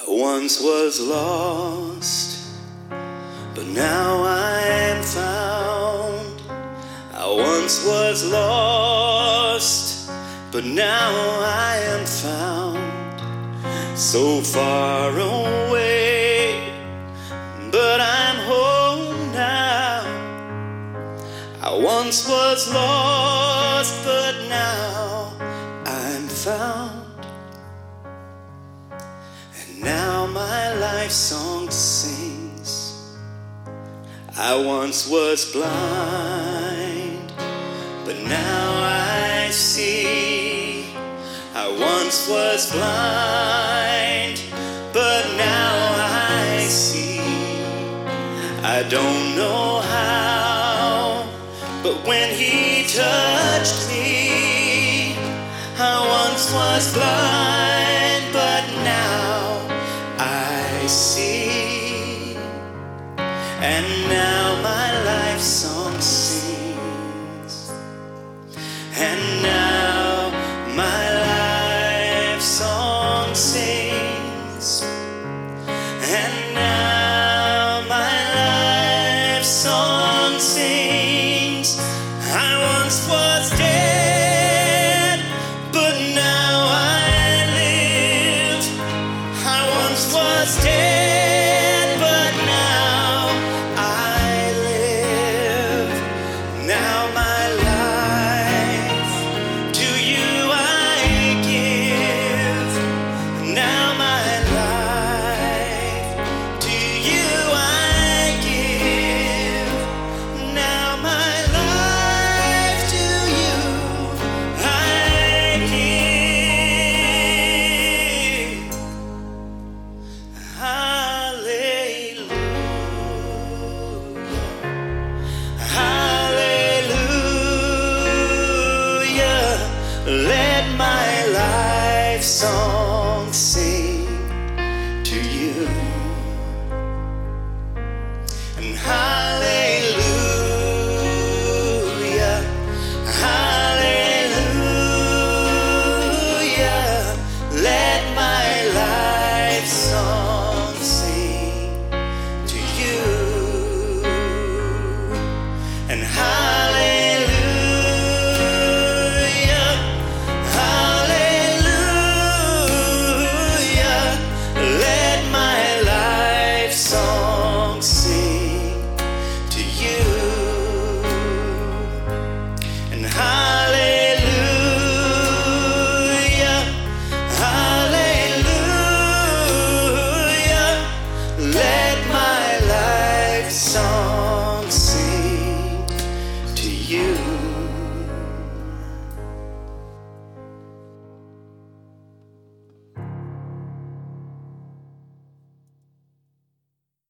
I once was lost, but now I am found. I once was lost, but now I am found. So far away, but I'm home now. I once was lost, but life song sings. I once was blind, but now I see. I once was blind, but now I see. I don't know how, but when he touched me, I once was blind, but now see. And now my life song sings. And now my life song sings. And now my life song sings. I once was dead, Let my life song sing to you.